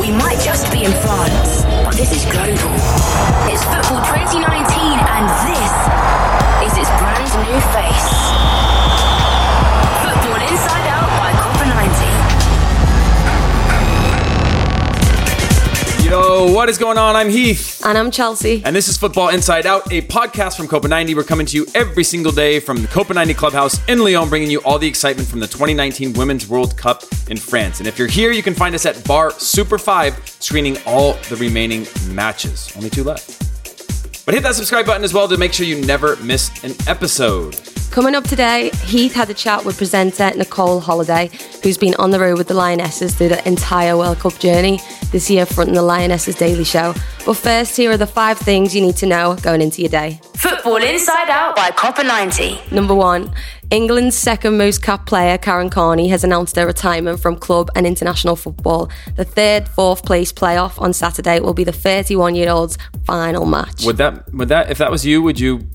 We might just be in France, but this is global. It's football 2019, and this is its brand new face. Yo, what is going on? I'm Heath. And I'm Chelsea. And this is Football Inside Out, a podcast from Copa 90. We're coming to you every single day from the Copa 90 Clubhouse in Lyon, bringing you all the excitement from the 2019 Women's World Cup in France. And if you're here, you can find us at Bar Super 5, screening all the remaining matches. Only two left. But hit that subscribe button as well to make sure you never miss an episode. Coming up today, Heath had a chat with presenter Nicole Holiday, who's been on the road with the Lionesses through the entire World Cup journey, this year fronting the Lionesses Daily Show. But first, here are the five things you need to know going into your day. Football Inside Out by Copa 90. Number one, England's second most capped player, Karen Carney, has announced her retirement from club and international football. The third, fourth place playoff on Saturday will be the 31 year old's final match. Would that, would that, if that was you, would you,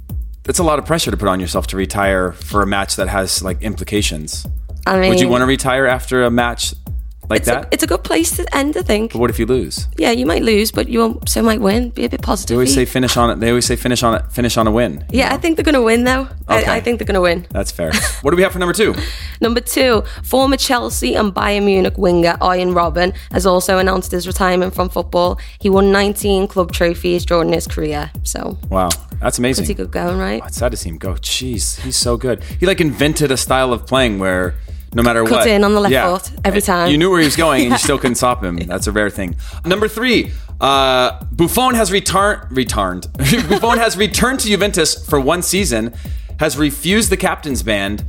it's a lot of pressure to put on yourself to retire for a match that has like implications. I mean, Would you want to retire after a match like it's that? a, it's a good place to end, I think. but what if you lose? Yeah, you might lose, but you also might win. Be a bit positive. They always say finish on it. They always say finish on it. Finish on a win. Yeah, know? I think they're going to win, though. Okay. I, I think they're going to win. that's fair. what do we have for number two? Number two, former Chelsea and Bayern Munich winger Arjen Robben has also announced his retirement from football. He won 19 club trophies during his career. So, Wow, that's amazing. pretty good going, right? It's sad to see him go. Jeez, he's so good. He like invented a style of playing where no matter Cut what, in on the left foot every time. You knew where he was going, and you still couldn't stop him. That's a rare thing. Number three, uh, Buffon has returned. Returned. Buffon has returned to Juventus for one season, has refused the captain's band,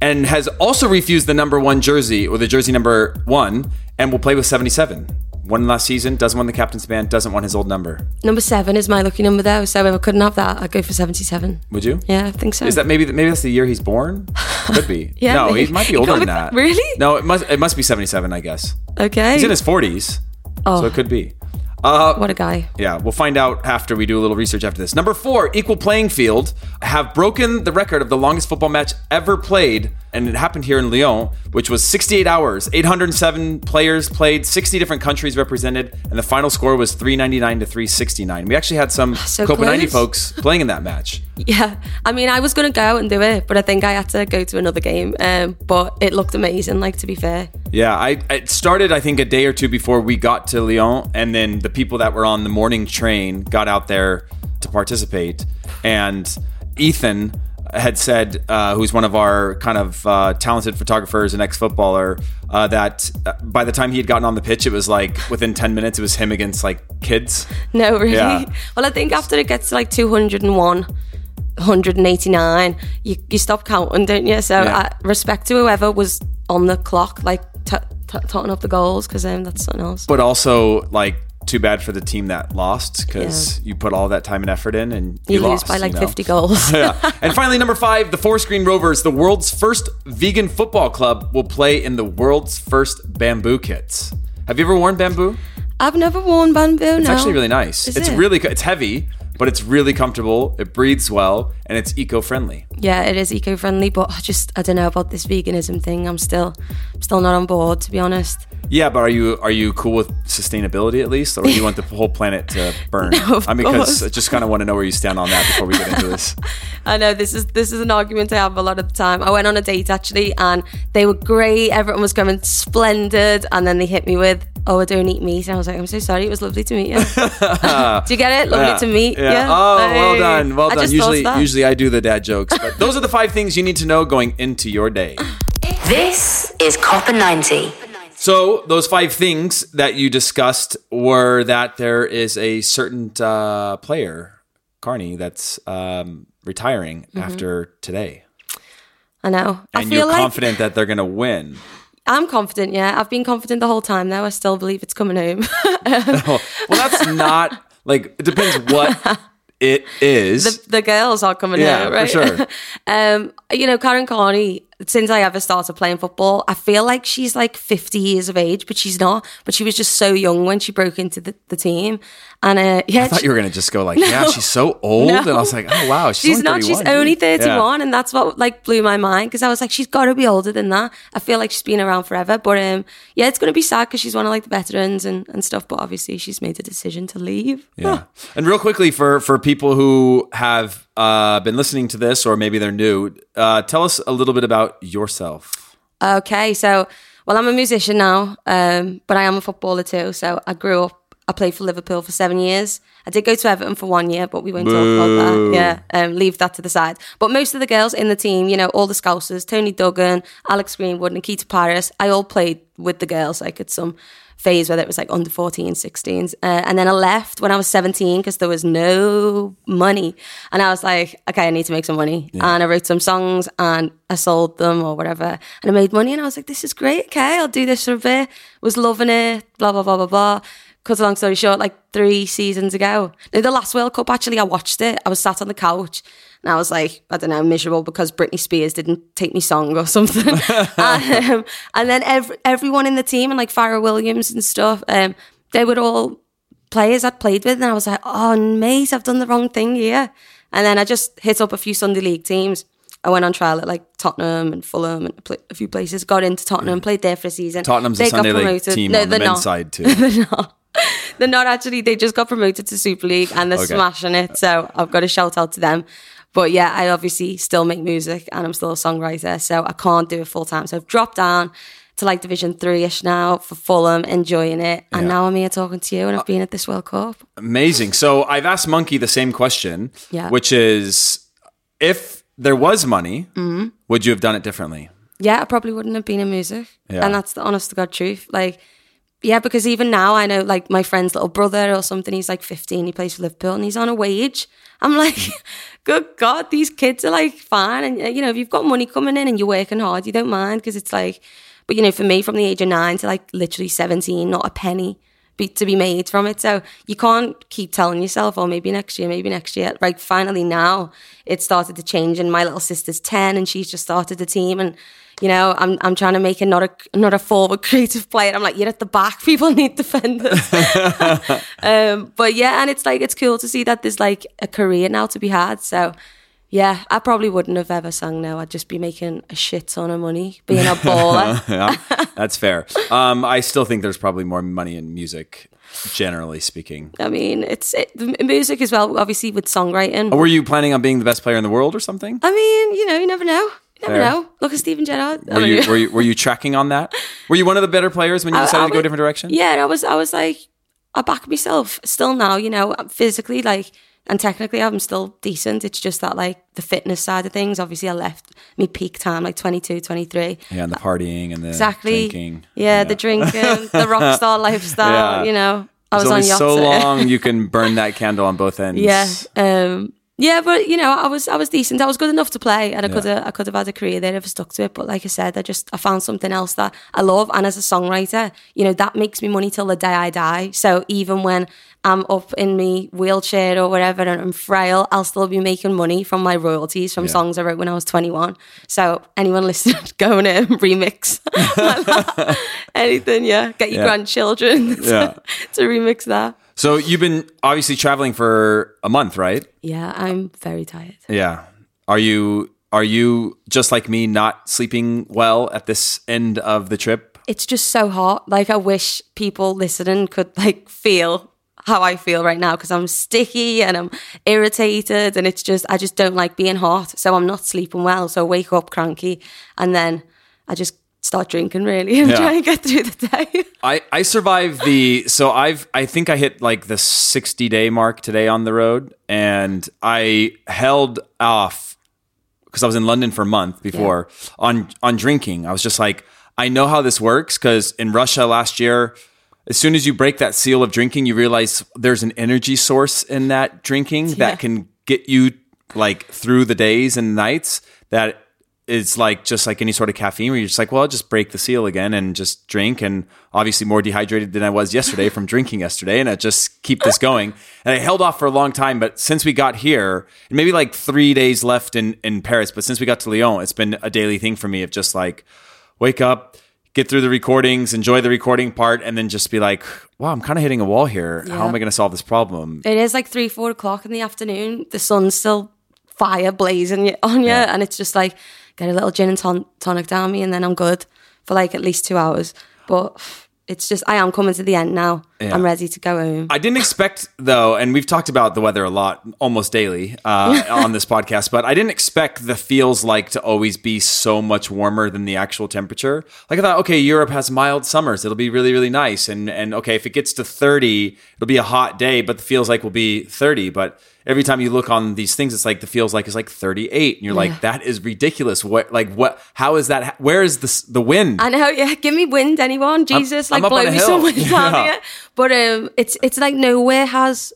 and has also refused the number one jersey or the jersey number one, and will play with seventy-seven. One last season, doesn't want the captain's band, doesn't want his old number. Number seven is my lucky number, though. So if I couldn't have that, I'd go for 77. Would you? Yeah, I think so. Is that maybe maybe that's the year he's born? Could be. Yeah, No, maybe. he might be older than that. Really? No, it must it must be seventy seven. I guess okay? he's in his forties, Oh. so it could be. Uh, what a guy. yeah, we'll find out after we do a little research after this. Number four, Equal Playing Field have broken the record of the longest football match ever played, and it happened here in Lyon, which was 68 hours. 807 players played, 60 different countries represented, and the final score was 399 to 369. We actually had some So Copa 90 folks playing in that match. Yeah, I mean, I was going to go and do it, but I think I had to go to another game. Um, but it looked amazing, like, to be fair. Yeah, I it started I think a day or two before we got to Lyon, and then the people that were on the morning train got out there to participate. And Ethan had said, uh, who's one of our kind of uh, talented photographers and ex-footballer, uh, that uh, by the time he had gotten on the pitch, it was like within ten minutes, it was him against like kids. No, really. Yeah. Well, I think after it gets to like 201, 189, you, you stop counting, don't you? So, Yeah. uh, respect to whoever was on the clock, like t- t- totting up the goals, because um, that's something else. But also like. Too bad for the team that lost because you put all that time and effort in and you, you, lose lost, by like you know? 50 goals. yeah. And finally, number five, the Forest Green Rovers, the world's first vegan football club, will play in the world's first bamboo kits. Have you ever worn bamboo? I've never worn bamboo. No. It's no. actually really nice. Is it's it? really it's heavy, but it's really comfortable. It breathes well, and it's eco-friendly. Yeah, it is eco-friendly, but I just I don't know about this veganism thing. I'm still still not on board to be honest. Yeah, but are you are you cool with sustainability at least, or do you want the whole planet to burn? No, I mean, because. I just kind of want to know where you stand on that before we get into this. I know this is this is an argument I have a lot of the time. I went on a date actually, and they were great. Everyone was coming splendid, and then they hit me with, "Oh, I don't eat meat," and I was like, "I'm so sorry. It was lovely to meet you." do you get it? Lovely Yeah. to meet. Yeah. Yeah. Oh, well done. Well I done. just Usually, that. usually I do the dad jokes, but those are the five things you need to know going into your day. This is Copa 90. So those five things that you discussed were that there is a certain uh, player, Carney, that's um, retiring after today, I know. I and feel you're like confident that they're going to win. I'm confident. Yeah, I've been confident the whole time. Though I still believe it's coming home. Well, that's not like it depends what it is. the, the girls are coming Yeah, home, for right? sure. um, you know, Karen Carney. Since I ever started playing football, I feel like she's like 50 years of age, but she's not. But she was just so young when she broke into the, the team, and uh, yeah, I thought she- you were going to just go like, yeah, she's so old, and I was like, oh wow, she's, she's only not. She's 31, only dude. 31, and that's what like blew my mind because I was like, she's got to be older than that. I feel like she's been around forever, but um, yeah, it's gonna be sad because she's one of like the veterans and, and stuff. But obviously, she's made the decision to leave. Yeah. And real quickly for for people who have uh, been listening to this or maybe they're new, uh, tell us a little bit about yourself. Okay, so well, I'm a musician now, um, but I am a footballer too. So I grew up. I played for Liverpool for seven years. I did go to Everton for one year, but we won't talk about that. Yeah, um, leave that to the side. But most of the girls in the team, you know, all the Scousers, Toni Duggan, Alex Greenwood, Nikita Parris, I all played with the girls like at some phase whether it was like under 14 16s uh, and then i left when i was 17 because there was no money. And i was like okay i need to make some money. And i wrote some songs and i sold them or whatever. And i made money and i was like this is great okay i'll do this for a bit. Was loving it blah blah blah blah blah cut a long story short like three seasons ago no, the last world cup actually i watched it i was sat on the couch and I was like, I don't know, miserable because Britney Spears didn't take me song or something. and, um, and then every, everyone in the team and like Fara Williams and stuff, um, they were all players I'd played with. And I was like, oh, mate, I've done the wrong thing here. And then I just hit up a few Sunday League teams. I went on trial at like Tottenham and Fulham and a few places. Got into Tottenham, played there for a season. Tottenham's They the got Sunday League promoted. team No, on the men's not. side too. They're not. They're not actually. They just got promoted to Super League and they're Okay. smashing it. So I've got a shout out to them. But yeah, I obviously still make music and I'm still a songwriter. So I can't do it full time. So I've dropped down to like Division Three ish now for Fulham, enjoying it. And Yeah. now I'm here talking to you and I've been at this World Cup. Amazing. So I've asked Monkey the same question, Yeah. which is if there was money, Mm-hmm. would you have done it differently? yeah, I probably wouldn't have been in music. Yeah. And that's the honest to God truth. Like, yeah, because even now I know like my friend's little brother or something, he's like 15, he plays for Liverpool and he's on a wage. I'm like, good God, these kids are like fine. And, you know, if you've got money coming in and you're working hard, you don't mind because it's like, but you know, for me from the age of nine to like literally 17, not a penny be, to be made from it. So you can't keep telling yourself, oh, maybe next year, maybe next year. Like finally now it started to change and my little sister's 10 and she's just started the team and you know, I'm I'm trying to make a not a not a forward creative player. I'm like, you're at the back. People need defenders. um, but yeah, and it's like it's cool to see that there's like a career now to be had. So yeah, I probably wouldn't have ever sung now. I'd just be making a shit ton of money, being a baller. Yeah, that's fair. Um, I still think there's probably more money in music, generally speaking. I mean, it's it, the music as well. Obviously, with songwriting. Were you planning on being the best player in the world or something? I mean, you know, you never know. Never Fair. know. Look at Steven Gerrard. Were you, were you were you tracking on that? Were you one of the better players when you decided I to go a different direction? Yeah, I was. I was like, I back myself still now. You know, physically, like, and technically, I'm still decent. It's just that, like, the fitness side of things. Obviously, I left me peak time, like 22, 23. Yeah, and the partying and the Exactly. drinking. Yeah, the drinking, the rock star lifestyle. Yeah. You know, I There's was only on yachts. so there. long you can burn that candle on both ends. Yeah. Um, yeah, but you know, I was I was decent. I was good enough to play, and I could have I could have had a career there if I stuck to it. But like I said, I just I found something else that I love, and as a songwriter, you know, that makes me money till the day I die. So even when I'm up in me wheelchair or whatever, and I'm frail, I'll still be making money from my royalties from songs I wrote when I was 21. So anyone listening, go and remix anything. Yeah, get your Yeah. grandchildren to, Yeah. to remix that. So you've been obviously traveling for a month, right? Yeah, I'm very tired. Yeah. Are you Are you just like me, not sleeping well at this end of the trip? It's just so hot. Like I wish people listening could like feel how I feel right now because I'm sticky and I'm irritated and it's just I just don't like being hot. So I'm not sleeping well. So I wake up cranky and then I just start drinking really and Yeah. try and get through the day. I, I survived the so I've I think I hit like the 60 day mark today on the road and I held off because I was in London for a month before on on drinking. I was just like I know how this works cuz in Russia last year as soon as you break that seal of drinking you realize there's an energy source in that drinking Yeah. that can get you like through the days and nights that it's like just like any sort of caffeine where you're just like, well, I'll just break the seal again and just drink. And obviously more dehydrated than I was yesterday from drinking yesterday. And I just keep this going. And I held off for a long time. But since we got here, maybe like three days left in, in Paris, but since we got to Lyon, it's been a daily thing for me of just like wake up, get through the recordings, enjoy the recording part, and then just be like, wow, I'm kind of hitting a wall here. How am I going to solve this problem? It is like three, four o'clock in the afternoon. The sun's still fire blazing on you, Yeah. and it's just like get a little gin and ton- tonic down me, and then I'm good for like at least two hours. But it's just I am coming to the end now. Yeah. I'm ready to go home. I didn't expect though, and we've talked about the weather a lot, almost daily uh, on this podcast. But I didn't expect the feels like to always be so much warmer than the actual temperature. Like I thought, okay, Europe has mild summers; it'll be really, really nice. And and okay, if it gets to thirty, it'll be a hot day, but the feels like will be thirty. But every time you look on these things, it's like the feels like is like thirty eight, and you're like, that is ridiculous. What like what? How is that? Where is this the wind? I know, yeah. Give me wind, anyone. Jesus, I'm like on blow me some wind down Yeah. here. But um, it's it's like nowhere has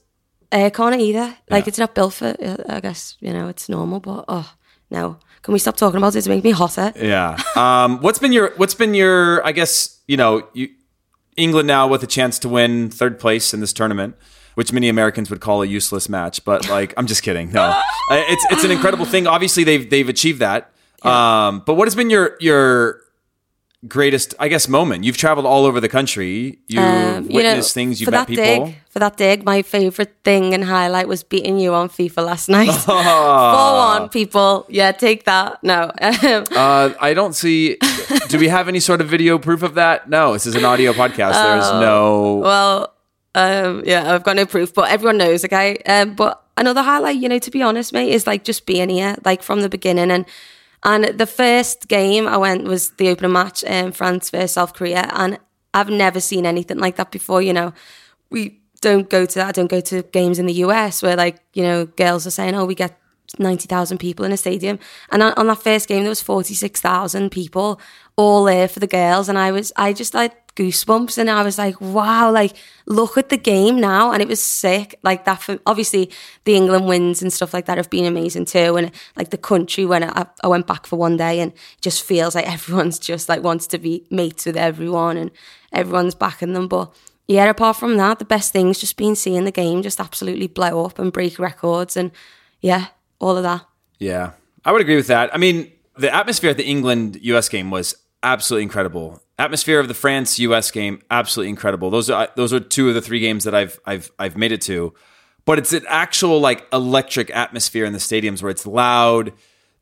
aircon either. Like Yeah. it's not built for. I guess you know it's normal, but oh no. Can we stop talking about it make me hotter? Yeah. Um, what's been your What's been your? I guess you know you, England now with a chance to win third place in this tournament, which many Americans would call a useless match. But like, I'm just kidding. No, it's it's an incredible thing. Obviously, they've they've achieved that. Um, but what has been your your greatest, I guess, moment? You've traveled all over the country. You've Um, you know, witnessed things. You've for met that people. dig, for that dig, my favorite thing and highlight was beating you on FIFA last night. Four one, people. Yeah, take that. No, Uh, I don't see. do we have any sort of video proof of that? No, this is an audio podcast. There's Oh. no. well, um, yeah, I've got no proof, but everyone knows. Okay, um, but another highlight, you know, to be honest, mate, is like just being here, like from the beginning, and and the first game I went was the opening match, um, France versus South Korea, and I've never seen anything like that before. You know, we don't go to that. I don't go to games in the US where like you know girls are saying, oh, we get. 90,000 people in a stadium. And on, on that first game, there was 46,000 people all there for the girls. And I was, I just had goosebumps and I was like, wow, like, look at the game now. And it was sick. Like that, for, obviously, the England wins and stuff like that have been amazing too. And like the country, when I, I went back for one day and just feels like everyone's just like wants to be mates with everyone and everyone's backing them. But yeah, apart from that, the best thing's just been seeing the game just absolutely blow up and break records. And yeah, all of that. Yeah, I would agree with that. I mean, the atmosphere at the England US game was absolutely incredible. Atmosphere of the France US game absolutely incredible. Those are those are two of the three games that I've I've I've made it to. But it's an actual like electric atmosphere in the stadiums where it's loud.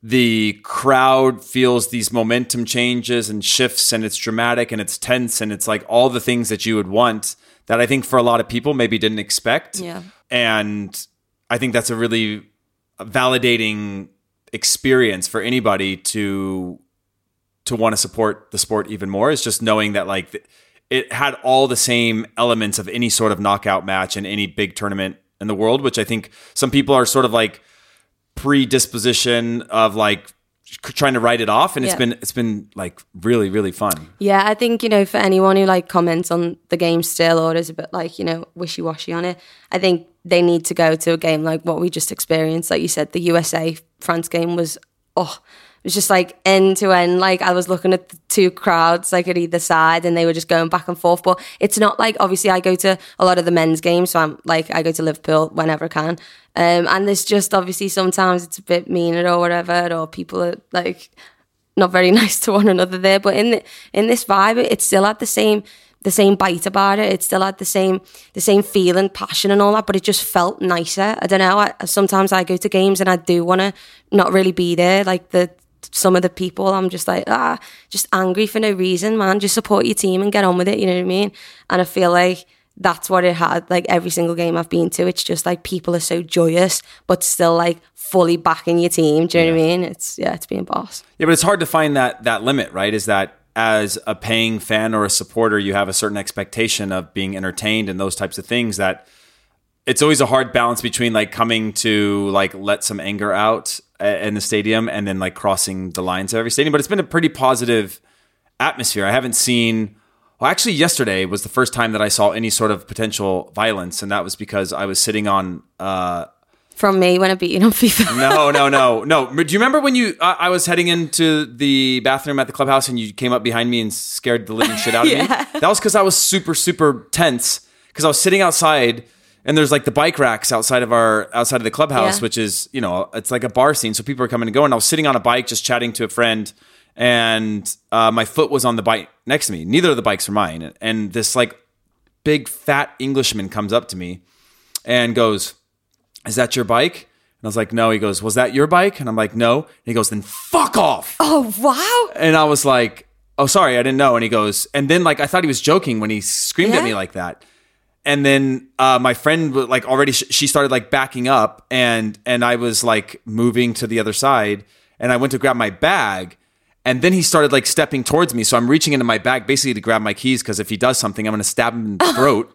The crowd feels these momentum changes and shifts, and it's dramatic and it's tense, and it's like all the things that you would want that I think for a lot of people maybe didn't expect. Yeah. And I think that's a really validating experience for anybody to to want to support the sport even more is just knowing that like it had all the same elements of any sort of knockout match in any big tournament in the world which i think some people are sort of like predisposition of like trying to write it off and it's been it's been like really really fun Yeah, I think, you know, for anyone who like comments on the game still or is a bit like, you know, wishy washy on it, I think they need to go to a game like what we just experienced. Like you said, the USA France game was, oh, was just like end to end. Like I was looking at the two crowds, like at either side, and they were just going back and forth. But it's not like, obviously, I go to a lot of the men's games. So I'm like, I go to Liverpool whenever I can. Um, and there's just obviously sometimes it's a bit meaner or whatever, or people are like, not very nice to one another there. But in the, in this vibe, it, still had the same the same bite about it. It still had the same the same feeling, passion, and all that, but it just felt nicer. I don't know. I, sometimes I go to games and I do want to not really be there. Like the some of the people, I'm just like ah, just angry for no reason, man. Just support your team and get on with it. You know what I mean? And I feel like that's what it had. Like every single game I've been to, it's just like people are so joyous, but still like fully backing your team. Do you know what I mean? It's yeah, it's being boss. Yeah, but it's hard to find that that limit, right? Is that as a paying fan or a supporter, you have a certain expectation of being entertained and those types of things that it's always a hard balance between like coming to like let some anger out in the stadium and then like crossing the lines of every stadium. But it's been a pretty positive atmosphere. I haven't seen. Well, actually, yesterday was the first time that I saw any sort of potential violence, and that was because I was sitting on uh, from me when I beat you on FIFA. no, no, no, no. Do you remember when you? I, I was heading into the bathroom at the clubhouse and you came up behind me and scared the living shit out of yeah. me. That was because I was super, super tense because I was sitting outside and there's like the bike racks outside of our outside of the clubhouse, yeah. which is you know it's like a bar scene, so people are coming and going. And I was sitting on a bike just chatting to a friend, and uh, my foot was on the bike next to me. Neither of the bikes are mine, and this like big fat Englishman comes up to me and goes is that your bike? And I was like, no. He goes, was that your bike? And I'm like, no. And he goes, then fuck off. Oh, wow. And I was like, oh, sorry, I didn't know. And he goes, and then like, I thought he was joking when he screamed yeah. at me like that. And then uh, my friend like already sh- she started like backing up and and I was like moving to the other side and I went to grab my bag and then he started like stepping towards me so I'm reaching into my bag basically to grab my keys because if he does something I'm going to stab him in the throat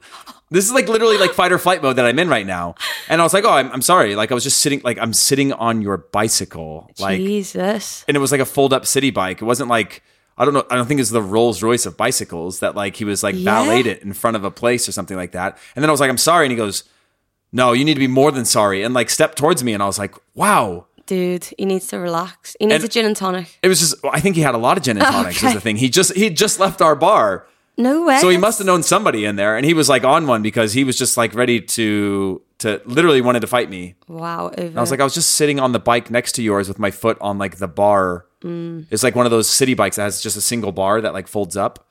This is like literally like fight or flight mode that I'm in right now. And I was like, oh, I'm, I'm sorry. Like I was just sitting, like I'm sitting on your bicycle. Like, Jesus. And it was like a fold up city bike. It wasn't like, I don't know. I don't think it's the Rolls Royce of bicycles that like he was like yeah. valeted it in front of a place or something like that. And then I was like, I'm sorry. And he goes, no, you need to be more than sorry. And like stepped towards me. And I was like, wow. Dude, he needs to relax. He needs and a gin and tonic. It was just, I think he had a lot of gin and tonics okay. was the thing. He just, he just left our bar. No way. So he must have known somebody in there, and he was like on one because he was just like ready to to literally wanted to fight me. Wow. I was like, I was just sitting on the bike next to yours with my foot on like the bar. Mm. It's like one of those city bikes that has just a single bar that like folds up,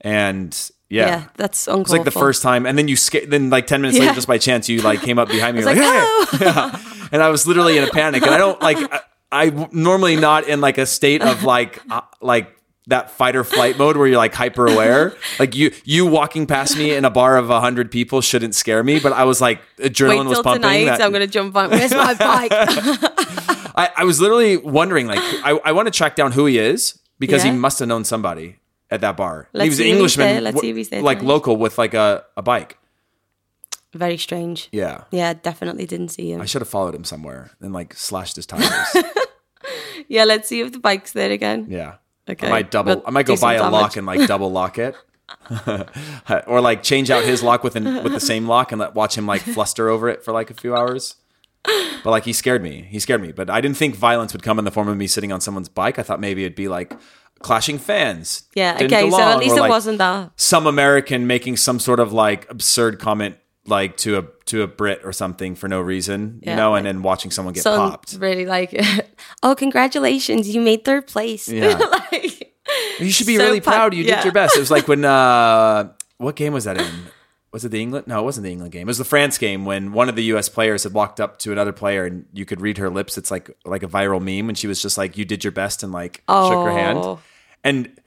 and yeah, yeah that's uncalled It's like the first time, and then you ska- then like ten minutes yeah. later, just by chance, you like came up behind me, like, like hey, yeah. and I was literally in a panic, and I don't like. I, I normally not in like a state of like uh, like that fight or flight mode where you're like hyper aware. like you you walking past me in a bar of hundred people shouldn't scare me, but I was like adrenaline Wait was pumping. Tonight, that, I'm gonna jump on. Where's my bike? I, I, was literally wondering, like, I, I want to track down who he is because yeah. he must have known somebody at that bar. Let's he was an Englishman, there, like local with like a, a bike. Very strange. Yeah. Yeah, definitely didn't see him. I should have followed him somewhere and like slashed his tires. yeah, let's see if the bike's there again. Yeah. Okay. I might double. We'll I might go buy a damage. lock and like double lock it, or like change out his lock with an, with the same lock and let watch him like fluster over it for like a few hours. But like he scared me. He scared me. But I didn't think violence would come in the form of me sitting on someone's bike. I thought maybe it'd be like clashing fans. Yeah. Okay. So at least it like wasn't that. Some American making some sort of like absurd comment like to a to a Brit or something for no reason, yeah, you know, and then watching someone get popped. Really like, oh, congratulations, you made third place. Yeah. like, you should be so really proud. You yeah. did your best. It was like when uh, what game was that in? Was it the England? No, it wasn't the England game. It was the France game when one of the U.S. players had walked up to another player and you could read her lips. It's like like a viral meme, and she was just like, "You did your best," and like oh. shook her hand. Oh. And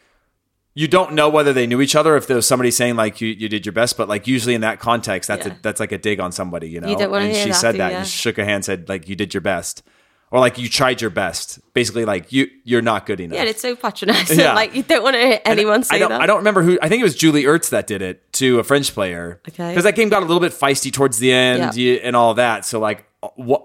you don't know whether they knew each other if there was somebody saying like you, you did your best but like usually in that context that's yeah. a, that's like a dig on somebody you know you and she that said that yeah. and shook her hand said like you did your best or like you tried your best basically like you you're not good enough yeah it's so patronizing yeah. like you don't want to hear anyone and say I don't, that I don't remember who I think it was Julie Ertz that did it to a French player okay because that game got a little bit feisty towards the end yeah. and all that so like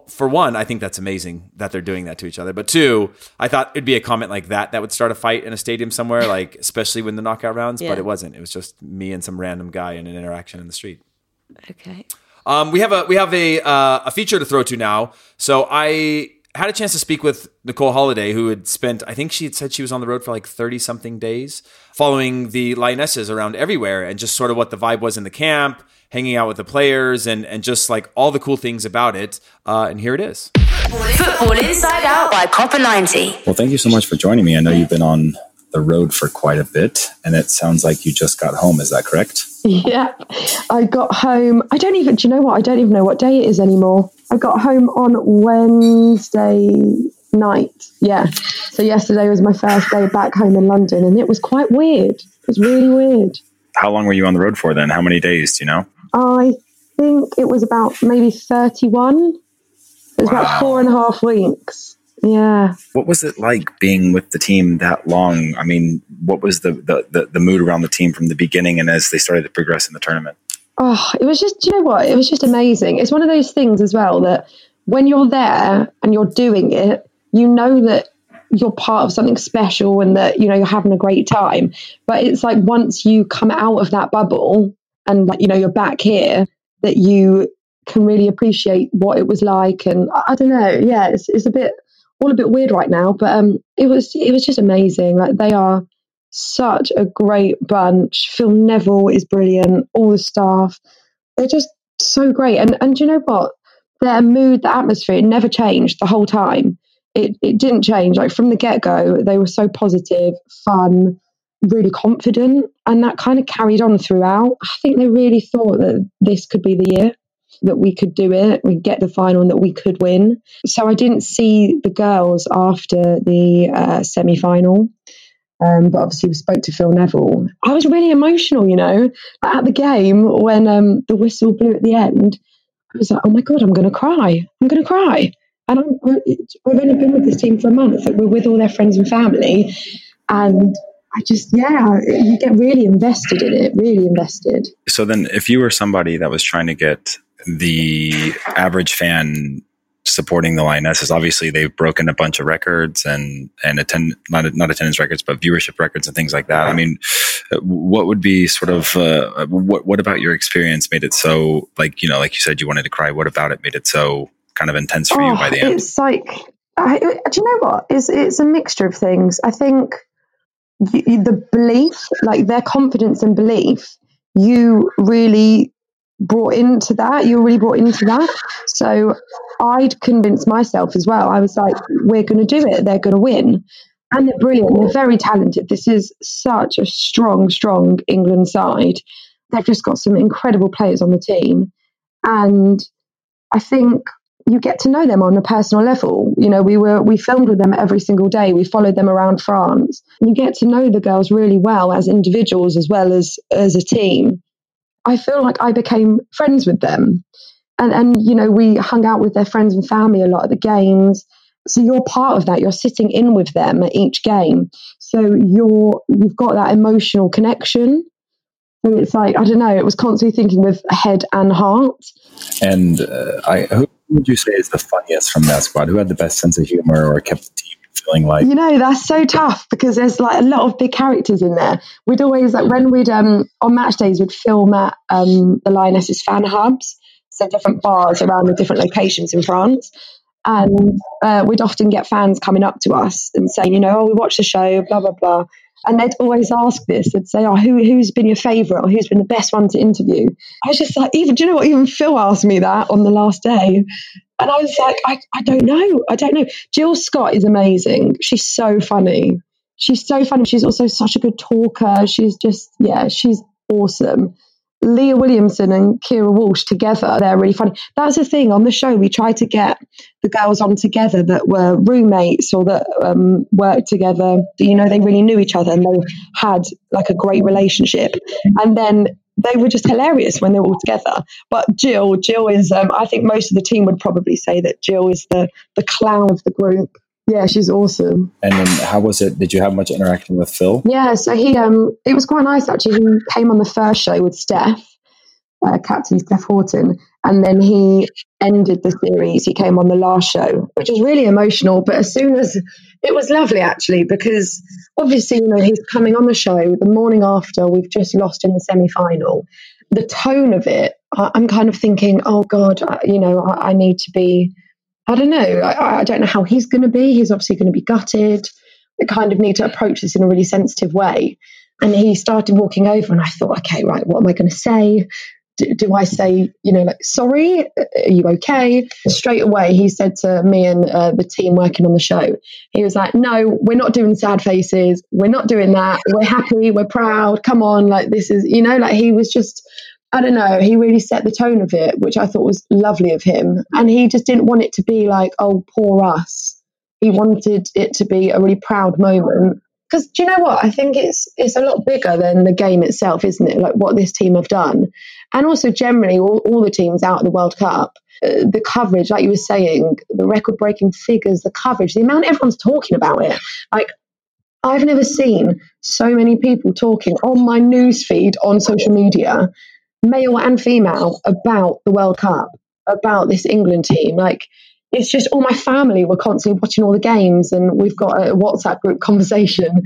for one, I think that's amazing that they're doing that to each other. But two, I thought it'd be a comment like that that would start a fight in a stadium somewhere, like especially when the knockout rounds. Yeah. But it wasn't. It was just me and some random guy in an interaction in the street. Okay. Um, we have a we have a uh, a feature to throw to now. So I had a chance to speak with Nicole Holliday, who had spent, I think she had said she was on the road for like 30 something days, following the Lionesses around everywhere and just sort of what the vibe was in the camp, hanging out with the players, and, and just like all the cool things about it. Uh, and here it is Football Inside Out by Copa 90. Well, thank you so much for joining me. I know you've been on the road for quite a bit, and it sounds like you just got home. Is that correct? Yeah, I got home. I don't even. Do you know what? I don't even know what day it is anymore. I got home on Wednesday night. Yeah. So yesterday was my first day back home in London, and it was quite weird. It was really weird. How long were you on the road for then? How many days? Do you know? I think it was about maybe thirty-one. It was wow. about four and a half weeks. Yeah. What was it like being with the team that long? I mean, what was the, the, the, the, mood around the team from the beginning and as they started to progress in the tournament? Oh, it was just, you know what? It was just amazing. It's one of those things as well that when you're there and you're doing it, you know that you're part of something special and that, you know, you're having a great time. But it's like once you come out of that bubble and, like, you know, you're back here, that you can really appreciate what it was like. And I, don't know. Yeah, it's, it's a bit all a bit weird right now, but um, it was it was just amazing. Like they are such a great bunch. Phil Neville is brilliant. All the staff, they're just so great. And and you know what? Their mood, the atmosphere, it never changed the whole time. It it didn't change. Like from the get go, they were so positive, fun, really confident, and that kind of carried on throughout. I think they really thought that this could be the year that we could do it, we get the final, and that we could win. So I didn't see the girls after the uh, semi final. Um, but obviously, we spoke to Phil Neville. I was really emotional, you know, at the game when um, the whistle blew at the end. I was like, oh my God, I'm going to cry. I'm going to cry. And I'm, I've only been with this team for a month. We're with all their friends and family. And I just, yeah, you get really invested in it, really invested. So then, if you were somebody that was trying to get the average fan supporting the Lionesses. Obviously, they've broken a bunch of records and and attend not not attendance records, but viewership records and things like that. I mean, what would be sort of uh, what what about your experience made it so like you know like you said you wanted to cry? What about it made it so kind of intense for oh, you by the end? It's like I, do you know what? It's it's a mixture of things. I think you, the belief, like their confidence and belief, you really brought into that. You're really brought into that. So I'd convinced myself as well. I was like, we're going to do it. They're going to win. And they're brilliant. They're very talented. This is such a strong, strong England side. They've just got some incredible players on the team. And I think you get to know them on a personal level. You know, we were we filmed with them every single day. We followed them around France. You get to know the girls really well as individuals as well as as a team. I feel like I became friends with them. And, and, you know, we hung out with their friends and family a lot at the games. So you're part of that. You're sitting in with them at each game. So you're, you've got that emotional connection. So it's like, I don't know, it was constantly thinking with head and heart. And uh, I, who would you say is the funniest from that squad? Who had the best sense of humor or kept the team feeling like you know that's so tough because there's like a lot of big characters in there. We'd always like when we'd um on match days we'd film at um the lionesses fan hubs so different bars around the different locations in france. And uh, we'd often get fans coming up to us and saying you know oh we watched the show blah blah blah and they'd always ask this. They'd say, "Oh, who who's been your favourite, or who's been the best one to interview?" I was just like, even do you know what? Even Phil asked me that on the last day, and I was like, I, I don't know. I don't know. Jill Scott is amazing. She's so funny. She's so funny. She's also such a good talker. She's just, yeah, she's awesome. Leah Williamson and Keira Walsh together, they're really funny. That's the thing on the show. We try to get the girls on together that were roommates or that um, worked together. You know, they really knew each other and they had like a great relationship. And then they were just hilarious when they were all together. But Jill, Jill is, um, I think most of the team would probably say that Jill is the, the clown of the group. Yeah, she's awesome. And then how was it? Did you have much interaction with Phil? Yeah, so he, um, it was quite nice actually. He came on the first show with Steph, uh, Captain Steph Houghton, and then he ended the series. He came on the last show, which was really emotional. But as soon as it was lovely actually, because obviously, you know, he's coming on the show the morning after we've just lost in the semi final. The tone of it, I, am kind of thinking, oh God, I, you know, I, I, need to be, I don't know, I, I don't know how he's going to be. He's obviously going to be gutted. We kind of need to approach this in a really sensitive way. And he started walking over, and I thought, okay, right, what am I going to say? do, do I say, you know, like, sorry, are you okay? Straight away, he said to me and uh, the team working on the show, he was like, no, we're not doing sad faces. We're not doing that. We're happy. We're proud. Come on. Like, this is, you know, like he was just, I don't know, he really set the tone of it, which I thought was lovely of him. And he just didn't want it to be like, oh, poor us. He wanted it to be a really proud moment. Because do you know what? I think it's it's a lot bigger than the game itself, isn't it? Like what this team have done, and also generally all, all the teams out of the World Cup, uh, the coverage, like you were saying, the record-breaking figures, the coverage, the amount everyone's talking about it. Like I've never seen so many people talking on my newsfeed on social media male and female, about the World Cup, about this England team. Like, it's just all my family were constantly watching all the games, and we've got a WhatsApp group conversation,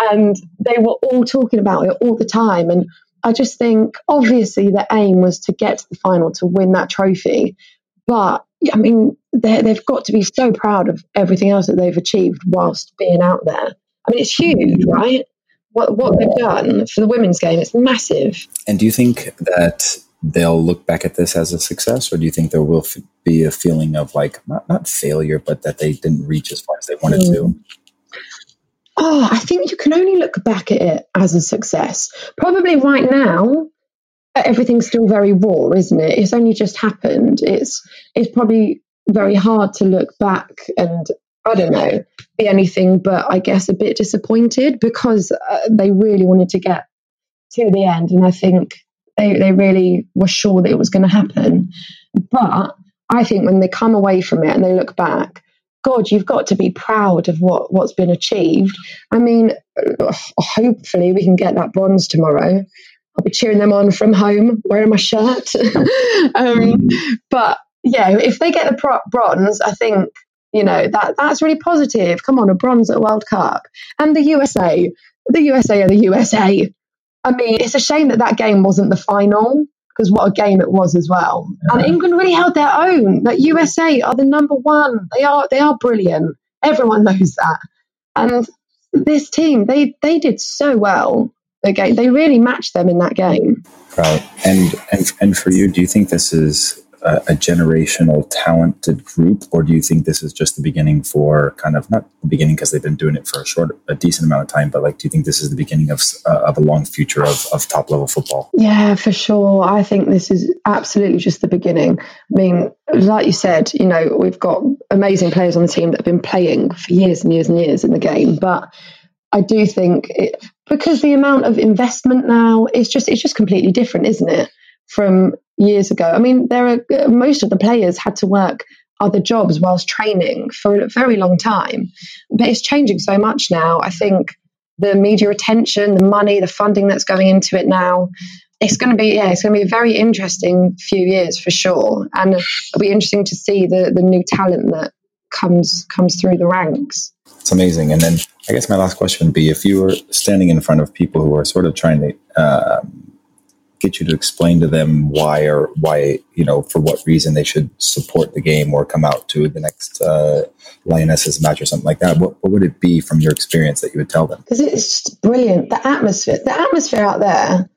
and they were all talking about it all the time. And I just think, obviously, the aim was to get to the final to win that trophy, but I mean, they've got to be so proud of everything else that they've achieved whilst being out there. I mean, it's huge, right? What what they've done for the women's game. It's massive. And do you think that they'll look back at this as a success, or do you think there will f- be a feeling of like not not failure, but that they didn't reach as far as they wanted mm. to? Oh, I think you can only look back at it as a success. Probably right now, everything's still very raw, isn't it? It's only just happened. It's it's probably very hard to look back and I don't know, be anything but, I guess, a bit disappointed because uh, they really wanted to get to the end. And I think they, they really were sure that it was going to happen. But I think when they come away from it and they look back, God, you've got to be proud of what, what's been achieved. I mean, hopefully we can get that bronze tomorrow. I'll be cheering them on from home, wearing my shirt. um, but yeah, if they get the bronze, I think you know, that that's really positive. Come on, a bronze at a World Cup. And the USA, the USA are the USA. I mean, it's a shame that that game wasn't the final because what a game it was as well. And England really held their own. That USA are the number one. They are they are brilliant. Everyone knows that. And this team, they they did so well. Again, they really matched them in that game. Right. And and and for you, do you think this is a, a, generational talented group, or do you think this is just the beginning for kind of not the beginning because they've been doing it for a short, a decent amount of time, but like, do you think this is the beginning of uh, of a long future of, of top level football? Yeah, for sure. I think this is absolutely just the beginning. I mean, like you said, you know, we've got amazing players on the team that have been playing for years and years and years in the game, but I do think it, because the amount of investment now is just it's just completely different, isn't it? From years ago. I mean, there are most of the players had to work other jobs whilst training for a very long time, but it's changing so much now. I think the media attention, the money, the funding that's going into it now. It's going to be yeah, it's going to be a very interesting few years for sure, and it'll be interesting to see the the new talent that comes comes through the ranks. It's amazing. And then I guess my last question would be: if you were standing in front of people who are sort of trying to uh, get you to explain to them why or why you know for what reason they should support the game or come out to the next uh, lionesses match or something like that. What, what would it be from your experience that you would tell them? Because it's brilliant. The atmosphere the atmosphere out there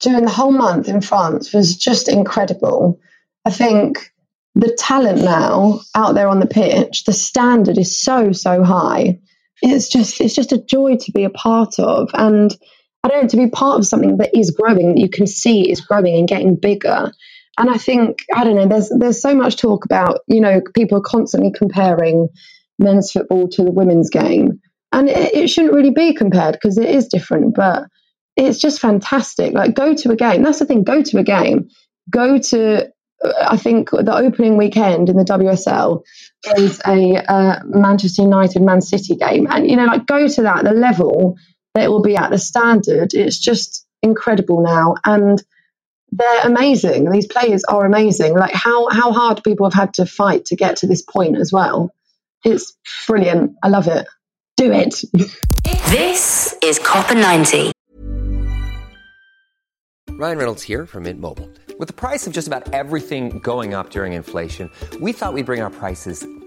during the whole month in france was just incredible. I think the talent now out there on the pitch the standard is so so high. It's just it's just a joy to be a part of. And I don't know, to be part of something that is growing, that you can see is growing and getting bigger. And I think, I don't know, there's there's so much talk about, you know, people are constantly comparing men's football to the women's game. And it, it shouldn't really be compared because it is different, but it's just fantastic. Like go to a game. That's the thing, go to a game. Go to I think the opening weekend in the WSL is a uh, Manchester United Man City game, and you know, like go to that. The level that it will be at the standard. It's just incredible now. And they're amazing. These players are amazing. Like how how hard people have had to fight to get to this point as well. It's brilliant. I love it. Do it. This is Copa 90. Ryan Reynolds here from Mint Mobile. With the price of just about everything going up during inflation, we thought we'd bring our prices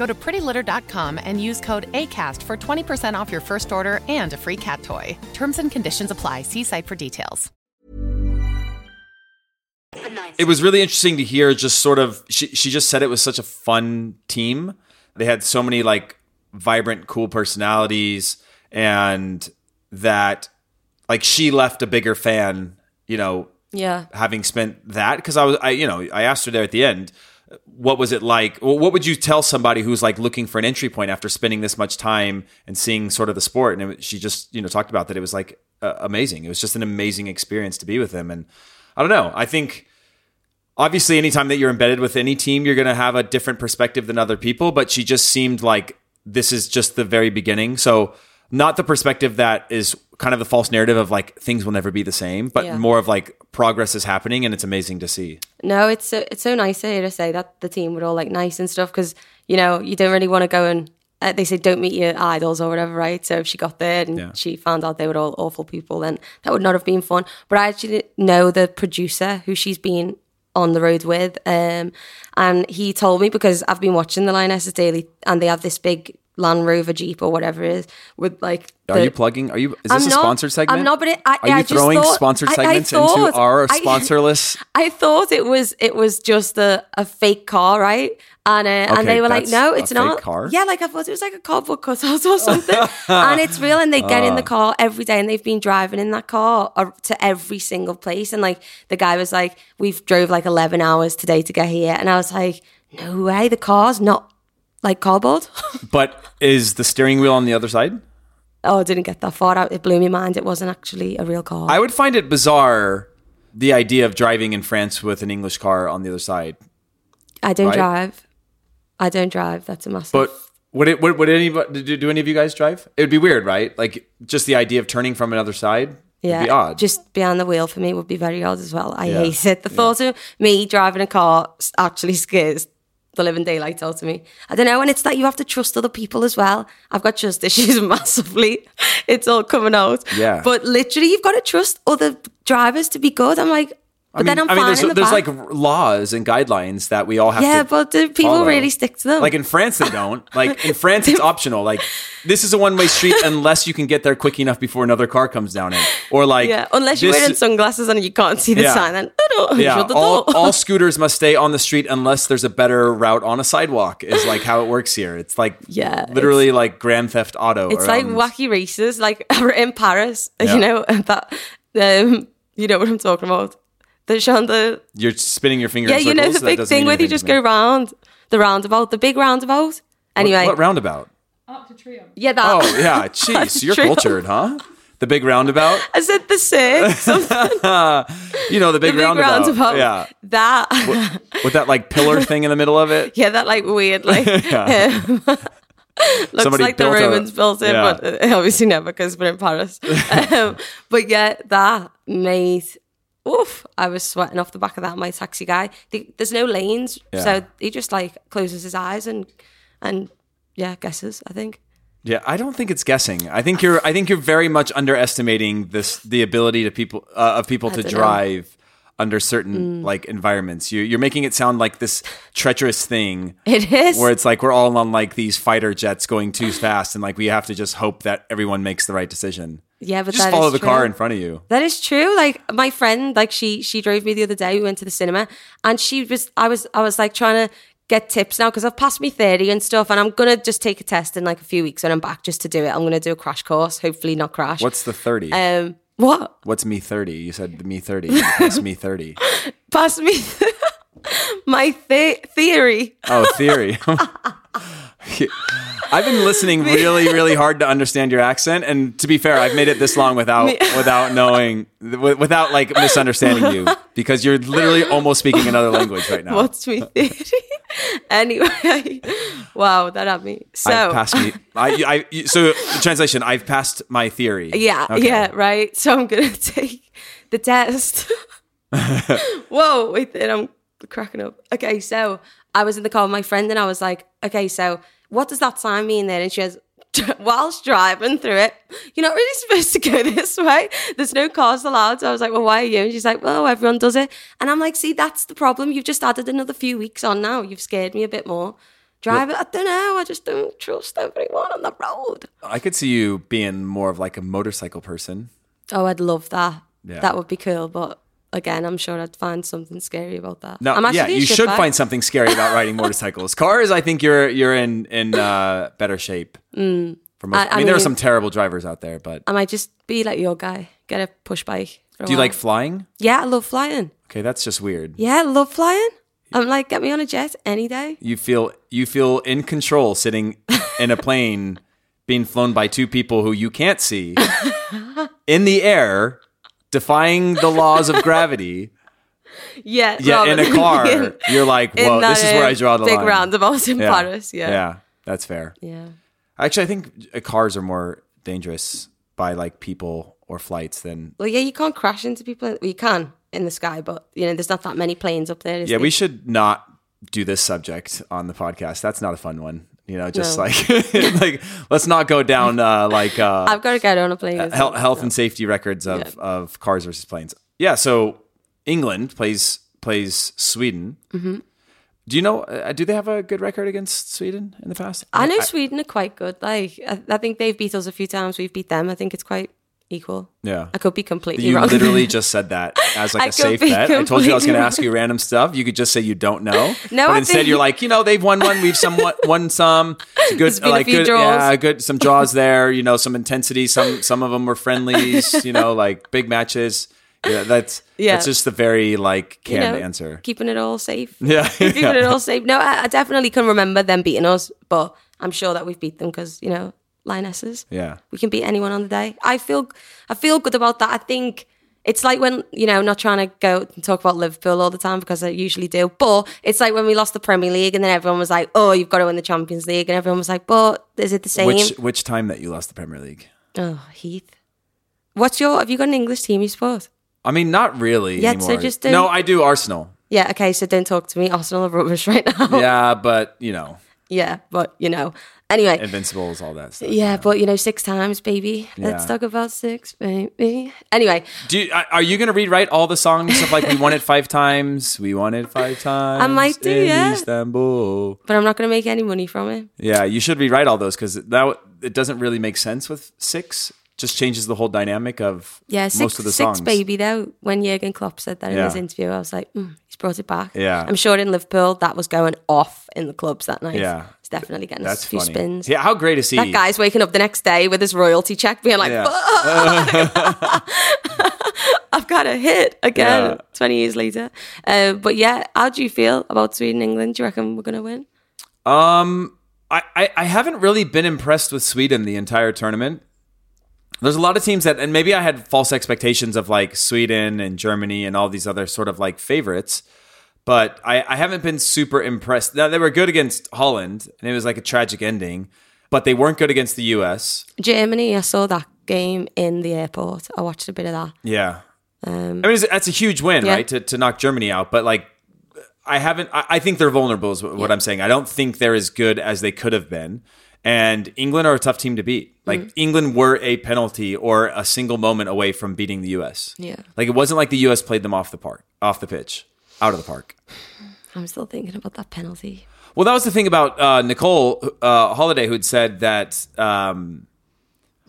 Go to prettylitter.com and use code ACAST for 20% off your first order and a free cat toy. Terms and conditions apply. See site for details. It was really interesting to hear just sort of she she just said it was such a fun team. They had so many like vibrant cool personalities and that like she left a bigger fan, you know, Yeah. having spent that because I was I you know, I asked her there at the end what was it like? What would you tell somebody who's like looking for an entry point after spending this much time and seeing sort of the sport? And it, she just you know talked about that it was like uh, amazing. It was just an amazing experience to be with him and i don't know. I think obviously anytime that you're embedded with any team you're going to have a different perspective than other people but she just seemed like this is just the very beginning. So not the perspective that is kind of the false narrative of like things will never be the same but Yeah. more of like progress is happening and it's amazing to see No, it's so it's so nice to hear to say that the team were all like nice and stuff because you know you don't really want to go and uh, they say don't meet your idols or whatever, right? So if she got there and Yeah. she found out they were all awful people, then that would not have been fun. But I actually know the producer who she's been on the road with, um, and he told me because I've been watching the Lionesses Daily, and they have this big Land Rover Jeep or whatever it is with like. Are you plugging? Are you? Is this I'm a not- sponsored segment? I'm not, but it, I, Are you I throwing thought- sponsored I- I segments thought- into our sponsorless? I thought it was it was just a, a fake car, right? And uh, Okay, and they were like, no, it's not. car? Yeah, like I thought it was like a cardboard cutout or something. and it's real. And they get Ah. in the car every day, and they've been driving in that car uh, to every single place. And like the guy was like, we've drove like eleven hours today to get here, and I was like, no way, the car's not like cardboard. But is the steering wheel on the other side? oh, I didn't get that far out. It blew my mind. It wasn't actually a real car. I would find it bizarre the idea of driving in France with an English car on the other side. I don't right? drive. I don't drive. That's a massive. But would it? Would, would anybody? Do, do any of you guys drive? It would be weird, right? Like just the idea of turning from another side. Yeah, would be odd. just behind the wheel for me would be very odd as well. I Yeah. hate it. The thought of me driving a car actually scares the living daylight out of me. I don't know, and it's that you have to trust other people as well. I've got trust issues massively. It's all coming out. Yeah. But literally, you've got to trust other drivers to be good. I'm like, but I mean, then I'm I mean, there's, in the there's like laws and guidelines that we all have yeah, to. but do people follow. really stick to them? Like in France, they don't. Like in France, it's optional. Like this is a one way street unless you can get there quick enough before another car comes down it. Or like yeah, unless you're this- wearing sunglasses and you can't see the Yeah. sign, oh no, yeah, all, all scooters must stay on the street unless there's a better route on a sidewalk. Is like how it works here. It's like Yeah, literally like Grand Theft Auto. It's like wacky races, like in Paris. Yeah. You know that. Um, you know what I'm talking about. The show the You're spinning your finger. yeah, you know the That big thing mean where you just go round the roundabout, the big roundabout. Anyway, What, what roundabout? Up to Trio. Yeah, that. Oh yeah, jeez, you're cultured, huh? The big roundabout. I said the six, You know the big, the big roundabout. roundabout. Yeah, that. with that like pillar thing in the middle of it. yeah, that like weird, like Yeah. um, looks Somebody like the built a- Romans built it, yeah. but uh, obviously never because we're in Paris. um, but yeah, that made. Oof! I was sweating off the back of that. My taxi guy. The, there's no lanes, Yeah. so he just like closes his eyes and and yeah, guesses. I think. Yeah, I don't think it's guessing. I think you're. I think you're very much underestimating this the ability to people uh, of people I to drive under certain like environments. You, you're making it sound like this treacherous thing. It is. where it's like we're all on like these fighter jets going too fast, and like we have to just hope that everyone makes the right decision. Yeah, but that's just follow the car in front of you. That is true. Like my friend, like she she drove me the other day. We went to the cinema, and she was I was I was like trying to get tips now because I've passed me thirty and stuff, and I'm gonna just take a test in like a few weeks when I'm back just to do it. I'm gonna do a crash course, hopefully not crash. What's the thirty? um what What's me thirty? You said me thirty. That's me thirty. pass me my the- theory? Oh, theory. I've been listening really, really hard to understand your accent, and to be fair, I've made it this long without without knowing, without like misunderstanding you, because you're literally almost speaking another language right now. What's me theory? anyway, wow, that had me. So I've passed me. I, I, so translation. I've passed my theory. Yeah, Okay. yeah, right. So I'm gonna take the test. Whoa, wait, then I'm cracking up. Okay, so I was in the car with my friend and I was like, okay, so what does that sign mean then? And she goes, whilst driving through it, you're not really supposed to go this way. There's no cars allowed. So I was like, well, why are you? And she's like, well, everyone does it. And I'm like, see, that's the problem. You've just added another few weeks on now. You've scared me a bit more. Drive it. I don't know. I just don't trust everyone on the road. I could see you being more of like a motorcycle person. Oh, I'd love that. Yeah. That would be cool. But again, I'm sure I'd find something scary about that. No, I'm yeah, you should shitbag. find something scary about riding motorcycles. Cars, I think you're you're in in uh, better shape. Mm. For most, I- I, I mean, there are some terrible drivers out there, but I might just be like your guy, get a push bike. do you like flying? Yeah, I love flying. Okay, that's just weird. Yeah, I love flying. I'm like, get me on a jet any day. You feel you feel in control sitting in a plane being flown by two people who you can't see in the air, defying the laws of gravity. Yeah, Yet in a car, In- you're like, whoa, this is where I draw the big line. roundabout in Paris, yeah. yeah, that's fair. Yeah. Actually, I think uh, cars are more dangerous by like people or flights than. Well, yeah, you can't crash into people. Well, you can in the sky, but you know, there's not that many planes up there. Yeah, there? we should not do this subject on the podcast. That's not a fun one. You know, just No. like like let's not go down uh, like uh, I've got to get on a plane. uh, health, health so. and safety records of, of cars versus planes. Yeah, so England plays plays Sweden. Mhm. Do you know? Uh, do they have a good record against Sweden in the past? I know Sweden are quite good. Like, I, I think they've beat us a few times. We've beat them. I think it's quite equal. Yeah. I could be completely You wrong. literally just said that as like I a safe bet. I told you I was going to ask you random stuff. You could just say you don't know. No, but I instead think- you're like, you know, they've won one. We've somewhat won some. Good, There's been a like good, draws. yeah, good. Some draws there. You know, some intensity. Some some of them were friendlies. You know, like big matches. Yeah, that's Yeah. That's just the very like You canned know, answer. Keeping it all safe. Yeah, keeping yeah. it all safe. No, I, I definitely can remember them beating us, but I'm sure that we've beat them because you know lionesses. Yeah. We can beat anyone on the day. I feel I feel good about that. I think it's like when you know not trying to go and talk about Liverpool all the time because I usually do, but it's like when we lost the Premier League and then everyone was like, "Oh, you've got to win the Champions League," and everyone was like, "But is it the same?" Which which time that you lost the Premier League? oh, Heath. What's your? Have you got an English team you support? I mean, not really Yeah, so just, um, no, I do Arsenal. Yeah. Okay. So don't talk to me. Arsenal are rubbish right now. yeah, but you know, Yeah, but you know. Anyway. Invincibles, all that stuff. Yeah, but you know, six times, baby. Let's talk about six, baby. Anyway, Do you, are- you going to rewrite all the songs of like we won it five times, we won it five times? I might do, in yeah. Istanbul. but I'm not going to make any money from it. Yeah, you should rewrite all those because that it doesn't really make sense with six. Just changes the whole dynamic of Yeah, most of the six, baby. Though when Jurgen Klopp said that in his interview, I was like, mm, he's brought it back. Yeah. I'm sure in Liverpool that was going off in the clubs that night. Yeah. he's definitely getting That's a few funny. spins. Yeah, how great is he? That guy's waking up the next day with his royalty check, being like, Yeah. "I've got a hit again." Yeah. Twenty years later, uh, but yeah, how do you feel about Sweden, England? Do you reckon we're going to win? Um, I, I, I haven't really been impressed with Sweden the entire tournament. There's a lot of teams that, and maybe I had false expectations of like Sweden and Germany and all these other sort of like favorites, but I, I haven't been super impressed. Now, they were good against Holland, and it was like a tragic ending, but they weren't good against the US. Germany, I saw that game in the airport. I watched a bit of that. Yeah. Um, I mean, it's, that's a huge win, Yeah. right? To, to knock Germany out. But like, I haven't, I, I think they're vulnerable, is what, what I'm saying. I don't think they're as good as they could have been. And England are a tough team to beat. Like Mhm. England were a penalty or a single moment away from beating the US. Yeah. Like it wasn't like the US played them off the park, off the pitch, out of the park. I'm still thinking about that penalty. Well, that was the thing about uh, Nicole uh, Holiday, who'd said that um,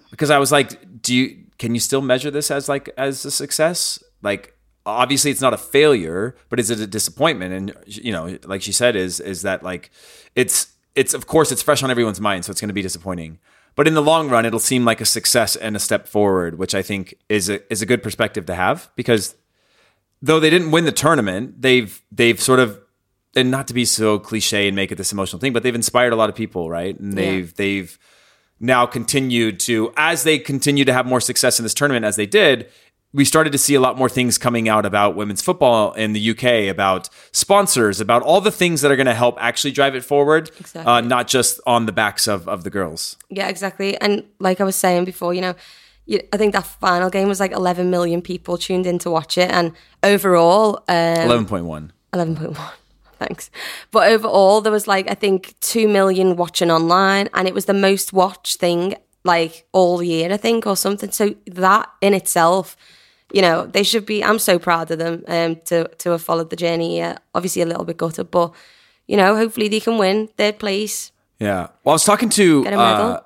because I was like, "Do you can you still measure this as like as a success? Like, obviously, it's not a failure, but is it a disappointment?" And you know, like she said, is is that like it's it's of course it's fresh on everyone's mind, so it's going to be disappointing. But in the long run, it'll seem like a success and a step forward, which I think is a is a good perspective to have because though they didn't win the tournament, they've they've sort of and not to be so cliche and make it this emotional thing, but they've inspired a lot of people, right? And they've they've now continued to as they continue to have more success in this tournament as they did. We started to see a lot more things coming out about women's football in the UK, about sponsors, about all the things that are going to help actually drive it forward, Exactly. uh, not just on the backs of, of the girls. Yeah, exactly. And like I was saying before, you know, you, I think that final game was like 11 million people tuned in to watch it, and overall, um, 11.1. 11.1. Thanks. But overall, there was like, I think, 2 million watching online, and it was the most watched thing like all year, I think, or something. So that in itself, you know, they should be, I'm so proud of them um, to, to have followed the journey. Yeah, obviously, a little bit gutted, but, you know, hopefully they can win third place. Yeah. Well, I was talking to Get a medal. uh,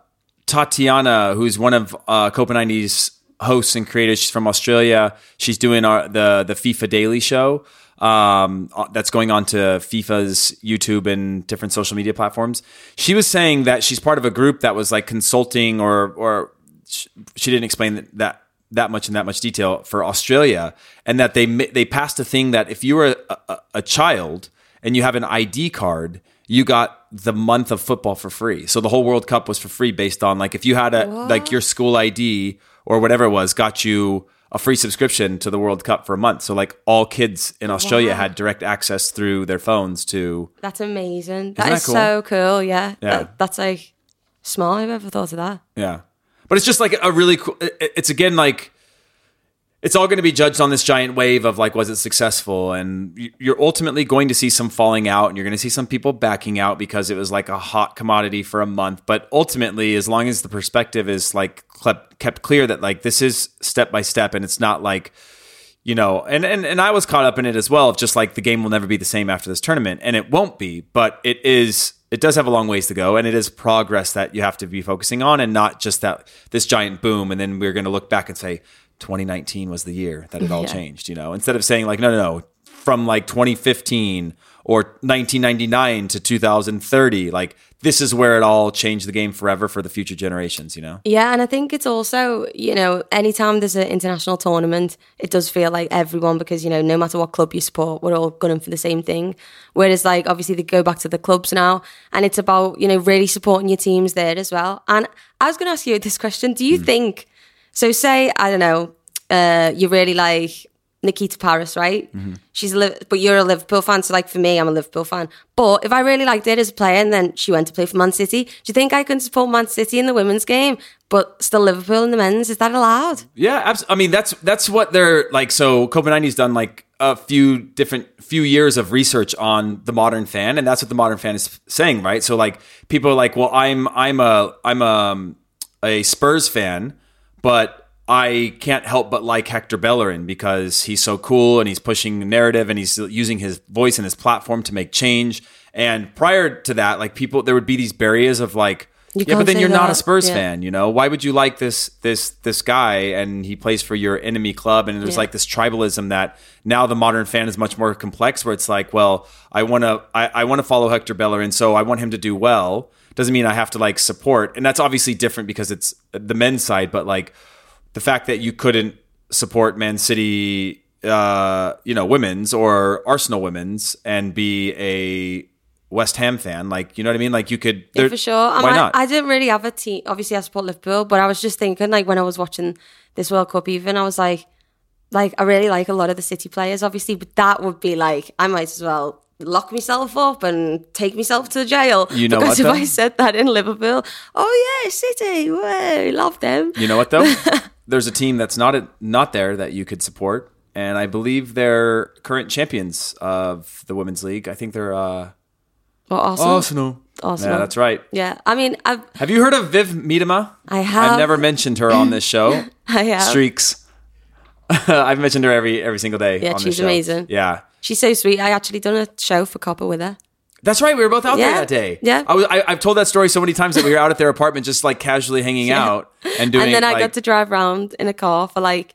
Tatiana, who's one of uh, Copa90's hosts and creators. She's from Australia. She's doing our, the the FIFA Daily Show. Um, uh, that's going on to FIFA's YouTube and different social media platforms. She was saying that she's part of a group that was like consulting, or or she didn't explain that, that that much in that much detail for Australia, and that they they passed a thing that if you were a, a, a child and you have an ID card, you got the month of football for free. So the whole World Cup was for free based on like if you had a like your school ID or whatever it was got you a free subscription to the World Cup for a month. So like all kids in Australia Wow. had direct access through their phones to That's amazing. that that is cool? so cool. Yeah. Yeah. That- that's like small. I've ever thought of that. Yeah. But it's just like a really cool. It's again like it's all going to be judged on this giant wave of like was it successful, and you're ultimately going to see some falling out, and you're going to see some people backing out because it was like a hot commodity for a month. But ultimately, as long as the perspective is like kept clear that like this is step by step, and it's not like you know, and, and and I was caught up in it as well. Of just like the game will never be the same after this tournament, and it won't be. But it is. It does have a long ways to go, and it is progress that you have to be focusing on, and not just that this giant boom. And then we're going to look back and say, 2019 was the year that it all Yeah. changed. You know, instead of saying like, no, no, no, from like 2015 or 1999 to 2030, like this is where it all changed the game forever for the future generations. You know. Yeah, and I think it's also, you know, anytime there's an international tournament, it does feel like everyone, because, you know, no matter what club you support, we're all gunning for the same thing. Whereas, like, obviously, they go back to the clubs now, and it's about, you know, really supporting your teams there as well. And I was going to ask you this question Do you think, so say, I don't know, uh, you really like Nikita Parris, right? Mm-hmm. She's a Liv- but you're a Liverpool fan, so like for me, I'm a Liverpool fan. But if I really liked it as a player, and then she went to play for Man City, do you think I can support Man City in the women's game, but still Liverpool in the men's? Is that allowed? Yeah, abs- I mean that's that's what they're like. So Copenhagen's done like a few different few years of research on the modern fan, and that's what the modern fan is saying, right? So like people are like, well, I'm I'm a I'm a a Spurs fan, but I can't help but like Hector Bellerin because he's so cool and he's pushing the narrative and he's using his voice and his platform to make change. And prior to that, like people, there would be these barriers of like, You yeah, but then you're not a. Spurs Yeah. fan, you know? Why would you like this this this guy and he plays for your enemy club and there's Yeah. like this tribalism that now the modern fan is much more complex where it's like, well, I want to I, I want to follow Hector Bellerin, so I want him to do well. Doesn't mean I have to like support. And that's obviously different because it's the men's side, but like the fact that you couldn't support Man City uh, you know, women's or Arsenal women's and be a West Ham fan, like you know what I mean? Like you could Yeah, for sure. And Why I, not? I didn't really have a team. Obviously, I support Liverpool, but I was just thinking, like, when I was watching this World Cup, even, I was like, like, I really like a lot of the City players, obviously, but that would be like, I might as well lock myself up and take myself to jail. You know because what, if though? I said that in Liverpool, oh yeah, City, way, love them. You know what though? There's a team that's not not there that you could support, and I believe they're current champions of the women's league. I think they're uh, Or Arsenal. Arsenal. Arsenal. Yeah, that's right. Yeah, I mean, I've Have you heard of Viv Miedema? I have. I've never mentioned her on this show. I have. Streaks. I've mentioned her every every single day. Yeah, on this she's show. amazing. Yeah, She's so sweet. I actually done a show for Copa with her. That's right. We were both out there that day. yeah. I was. I, I've told that story so many times that we were out at their apartment, just like casually hanging Yeah. out and doing. and then I like, got to drive around in a car for like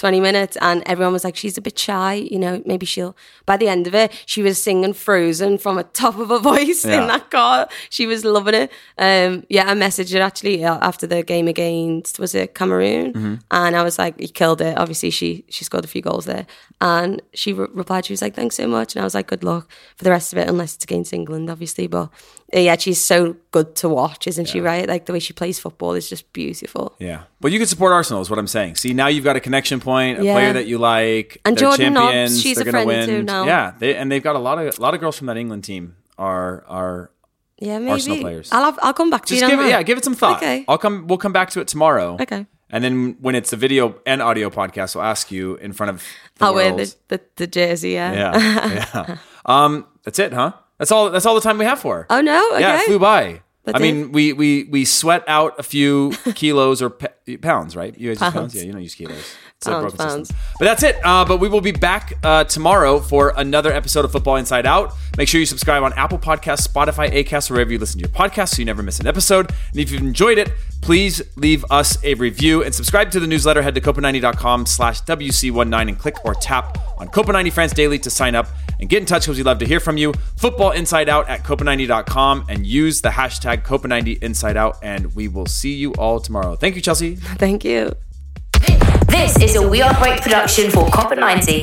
20 minutes and everyone was like, she's a bit shy, you know, maybe she'll. By the end of it, she was singing Frozen from a top of her voice Yeah. in that car. She was loving it. Um, yeah, I messaged her actually uh, after the game against, was it Cameroon? Mm-hmm. And I was like, you killed it. Obviously, she she scored a few goals there. And she re- replied, she was like, thanks so much. And I was like, good luck for the rest of it, unless it's against England, obviously. But uh, yeah, she's so good to watch, isn't she, right? Like the way she plays football is just beautiful. Yeah. Well, you can support Arsenal, is what I'm saying. See, now you've got a connection point, a Yeah. player that you like. And they're Jordan Nobbs, champions. she's they're a friend win. too now. Yeah, they, and they've got a lot of a lot of girls from that England team are are Yeah, maybe. Arsenal players. I'll have, I'll come back to just you. give it yeah, give it some thought. Okay. I'll come. We'll come back to it tomorrow. Okay. And then when it's a video and audio podcast, we'll ask you in front of. The I'll wear world. the, the, the jersey. Yeah. Yeah, yeah. Um, that's it, huh? That's all. That's all the time we have for. Oh no. Okay. Yeah, it flew by. That I did. mean, we we we sweat out a few kilos or pe- pounds, right? You guys use pounds, Pounds. yeah. You don't use kilos. It's a Pounds, broken system. pounds. But that's it. Uh, but we will be back uh, tomorrow for another episode of Football Inside Out. Make sure you subscribe on Apple Podcasts, Spotify, Acast, wherever you listen to your podcast, so you never miss an episode. And if you've enjoyed it, please leave us a review and subscribe to the newsletter. Head to copa90.com slash WC19 and click or tap on Copa90 France Daily to sign up and get in touch because we'd love to hear from you. Football Inside Out at copa90.com and use the hashtag Copa90 Inside Out. And we will see you all tomorrow. Thank you, Chelsea. Thank you. This is a We Are Great production for Copa 90.